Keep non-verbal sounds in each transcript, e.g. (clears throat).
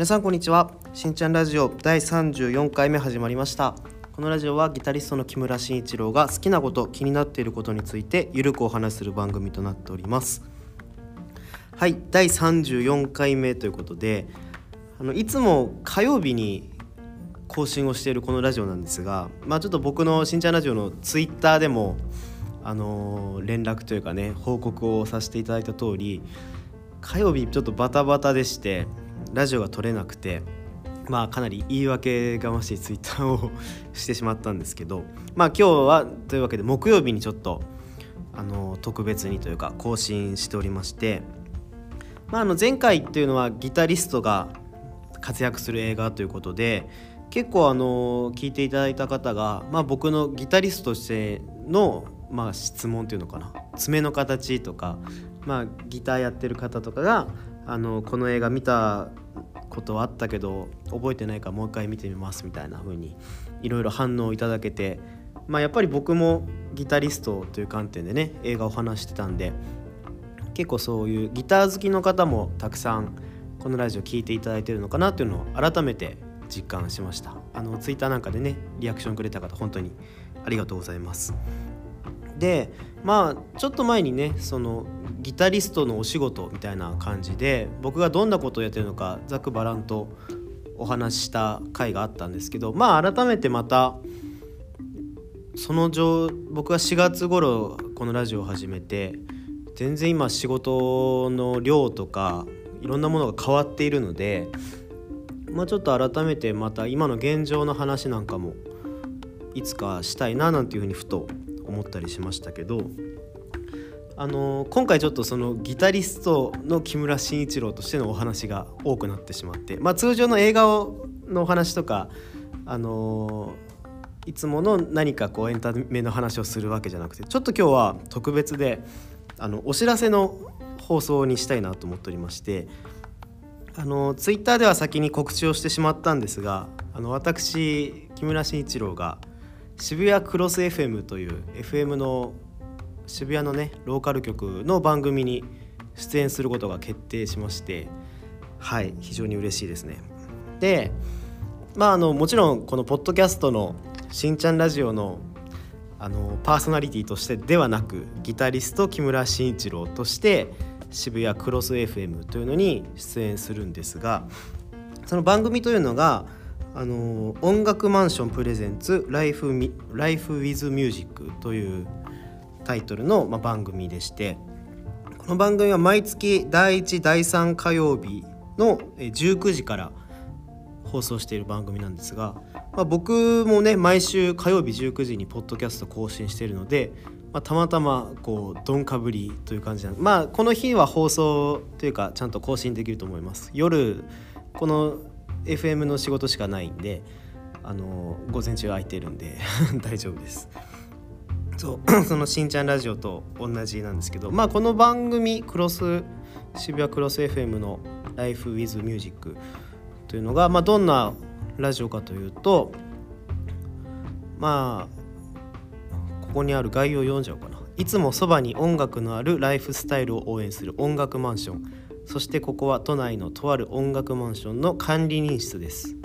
皆さんこんにちは。しんちゃんラジオ第34回目始まりました。このラジオはギタリストの木村慎一郎が好きなこと気になっていることについてゆるくお話しする番組となっております。はい第34回目ということであのいつも火曜日に更新をしているこのラジオなんですがまあちょっと僕のしんちゃんラジオのツイッターでもあのー連絡というかね報告をさせていただいた通り火曜日ちょっとバタバタでしてラジオが撮れなくてまあかなり言い訳がましいツイッターをしてしまったんですけどまあ今日はというわけで木曜日にちょっとあの特別にというか更新しておりまして、まあ、あの前回っていうのはギタリストが活躍する映画ということで結構あの聞いていただいた方が、まあ、僕のギタリストとしての、まあ、質問っていうのかな爪の形とか、まあ、ギターやってる方とかがあのこの映画見たことはあったけど覚えてないからもう一回見てみますみたいな風にいろいろ反応をいただけて、まあ、やっぱり僕もギタリストという観点でね映画を話してたんで結構そういうギター好きの方もたくさんこのラジオ聞いていただいてるのかなっていうのを改めて実感しました。あのツイッターなんかでねリアクションくれた方本当にありがとうございます。でまあちょっと前にねそのギタリストのお仕事みたいな感じで僕がどんなことをやってるのかざくばらんとお話しした回があったんですけどまあ改めてまたその状僕が4月頃このラジオを始めて全然今仕事の量とかいろんなものが変わっているのでまあちょっと改めてまた今の現状の話なんかもいつかしたいななんていうふうにふと思ったりしましたけどあの今回ちょっとそのギタリストの木村慎一郎としてのお話が多くなってしまって、まあ、通常の映画をのお話とかあのいつもの何かこうエンタメの話をするわけじゃなくてちょっと今日は特別であのお知らせの放送にしたいなと思っておりましてあのツイッターでは先に告知をしてしまったんですがあの私木村慎一郎が渋谷クロス FM という FM の渋谷のねローカル局の番組に出演することが決定しましてはい非常に嬉しいですね。でまああのもちろんこのポッドキャストの「しんちゃんラジオの」あのパーソナリティとしてではなくギタリスト木村慎一郎として渋谷クロス FM というのに出演するんですがその番組というのがあの音楽マンション presents life me life with music というタイトルの、まあ、番組でしてこの番組は毎月第1第3火曜日の19時から放送している番組なんですが、まあ、僕もね毎週火曜日19時にポッドキャスト更新しているので、まあ、たまたまこうどんかぶりという感じなんでまあこの日は放送というかちゃんと更新できると思います。夜この FM の仕事しかないんであの午前中空いてるんで (laughs) 大丈夫です。そう (clears throat) そのしんちゃんラジオと同じなんですけどまあこの番組クロス渋谷クロス FM の「Life with Music」というのが、まあ、どんなラジオかというとまあここにある概要を読んじゃおうかな。いつもそばに音楽のあるライフスタイルを応援する音楽マンション。そしてここは都内のとある音楽マンションの管理人室です。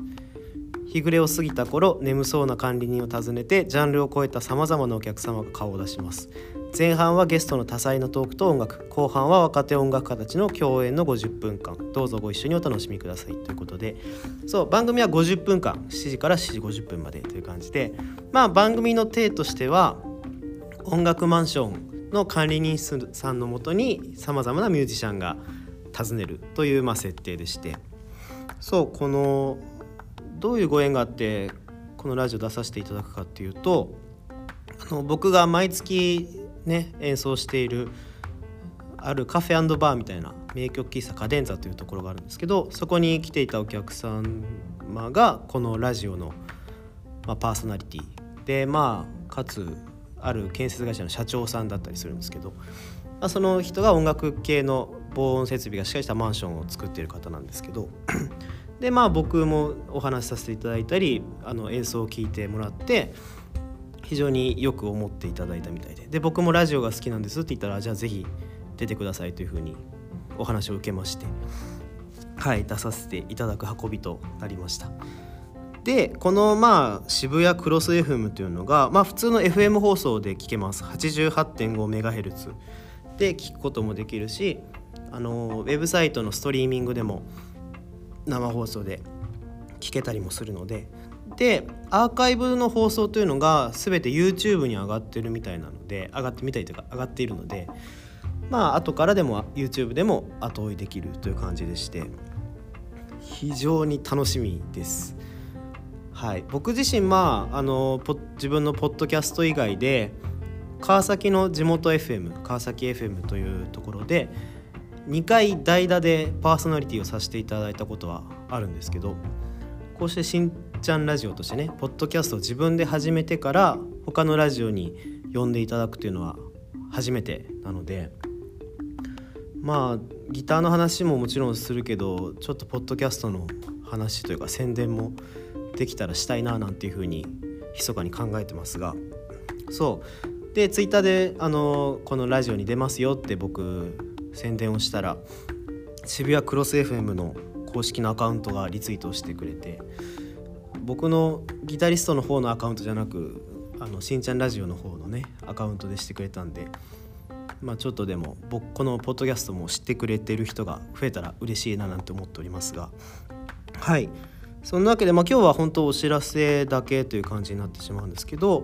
日暮れを過ぎた頃眠そうな管理人を訪ねてジャンルを超えたさまざまなお客様が顔を出します。前半はゲストの多彩なトークと音楽。後半は若手音楽家たちの共演の50分間。どうぞご一緒にお楽しみください。ということで。そう番組は50分間。7時から7時50分までという感じで。まあ番組の体としては音楽マンションの管理人さんのもとにさまざまなミュージシャンが訪ねるというまあ設定でして。そうこのどういうご縁があってこのラジオ出させていただくかっていうとあの僕が毎月ね演奏しているあるカフェバーみたいな名曲喫茶カデンザというところがあるんですけどそこに来ていたお客様がこのラジオの、まあ、パーソナリティでまあかつある建設会社の社長さんだったりするんですけど、まあ、その人が音楽系の防音設備がしっかりしたマンションを作っている方なんですけどでまあ僕もお話しさせていただいたりあの演奏を聴いてもらって非常によく思っていただいたみたいで。で僕もラジオが好きなんですって言ったらじゃあぜひ出てくださいというふうにお話を受けましてはい出させていただく運びとなりました。でこのまあ渋谷クロス FM というのがまあ普通の FM 放送で聞けます。88.5MHz で聞くこともできるしあのウェブサイトのストリーミングでも生放送で聞けたりもするのででアーカイブの放送というのが全て YouTube に上がってるみたいなので上がってみたいというか上がっているのでまあ後からでも YouTube でも後追いできるという感じでして非常に楽しみです。はい、僕自身まああの自分のポッドキャスト以外で川崎の地元 FM 川崎 FM というところで2回代打でパーソナリティをさせていただいたことはあるんですけどこうしてしんちゃんラジオとしてねポッドキャストを自分で始めてから他のラジオに呼んでいただくというのは初めてなのでまあギターの話ももちろんするけどちょっとポッドキャストの話というか宣伝もできたらしたいななんていうふうに密かに考えてますが。そう。でツイッターであのこのラジオに出ますよって僕宣伝をしたら渋谷クロス FM の公式のアカウントがリツイートしてくれて僕のギタリストの方のアカウントじゃなくあのしんちゃんラジオの方のねアカウントでしてくれたんでまあちょっとでも僕このポッドキャストも知ってくれてる人が増えたら嬉しいななんて思っておりますがはい。そんなわけで、まあ、今日は本当お知らせだけという感じになってしまうんですけど、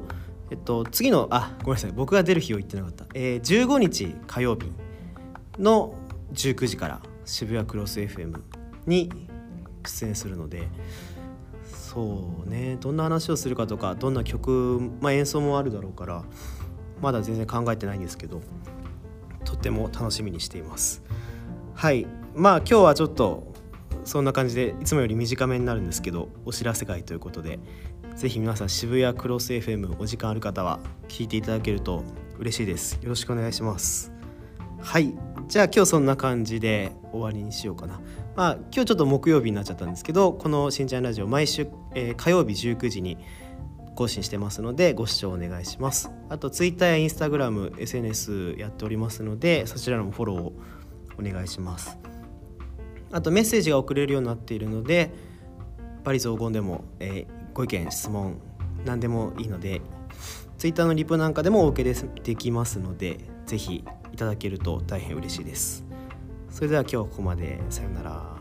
えっと、次のあごめんなさい。僕が出る日を言ってなかった、えー、15日火曜日。の19時から渋谷クロス FM に出演するのでそうねどんな話をするかとかどんな曲、まあ、演奏もあるだろうからまだ全然考えてないんですけどとっても楽しみにしています。はいまあ今日はちょっとそんな感じでいつもより短めになるんですけどお知らせ会ということで是非皆さん渋谷クロス FM お時間ある方は聞いていただけると嬉しいです。よろしくお願いします。はい。じゃあ今日そんな感じで終わりにしようかな。まあ今日ちょっと木曜日になっちゃったんですけどこの「しんちゃんラジオ」毎週、えー、火曜日19時に更新してますのでご視聴お願いします。あと Twitter や Instagram、SNS やっておりますのでそちらのフォローをお願いします。あとメッセージが送れるようになっているのでバリ雑言でも、えー、ご意見質問何でもいいので Twitter のリプなんかでもお受けできますので是非いただけると大変嬉しいです。それでは今日はここまで。さようなら。